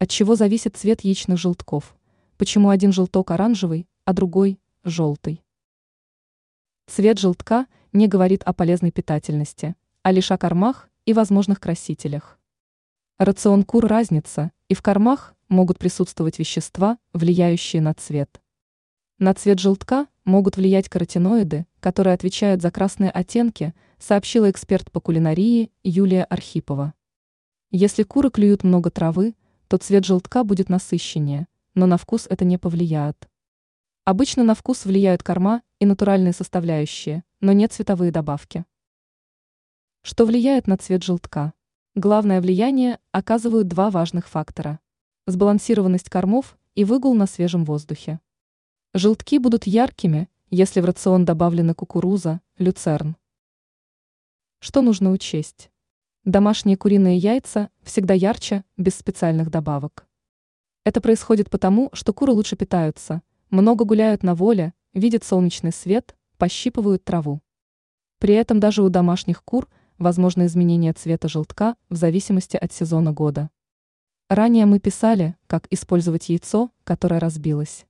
От чего зависит цвет яичных желтков? Почему один желток оранжевый, а другой – желтый? Цвет желтка не говорит о полезной питательности, а лишь о кормах и возможных красителях. Рацион кур разница, и в кормах могут присутствовать вещества, влияющие на цвет. На цвет желтка могут влиять каротиноиды, которые отвечают за красные оттенки, сообщила эксперт по кулинарии Юлия Архипова. Если куры клюют много травы, то цвет желтка будет насыщеннее, но на вкус это не повлияет. Обычно на вкус влияют корма и натуральные составляющие, но не цветовые добавки. Что влияет на цвет желтка? Главное влияние оказывают два важных фактора – сбалансированность кормов и выгул на свежем воздухе. Желтки будут яркими, если в рацион добавлены кукуруза, люцерн. Что нужно учесть? Домашние куриные яйца всегда ярче, без специальных добавок. Это происходит потому, что куры лучше питаются, много гуляют на воле, видят солнечный свет, пощипывают траву. При этом даже у домашних кур возможно изменение цвета желтка в зависимости от сезона года. Ранее мы писали, как использовать яйцо, которое разбилось.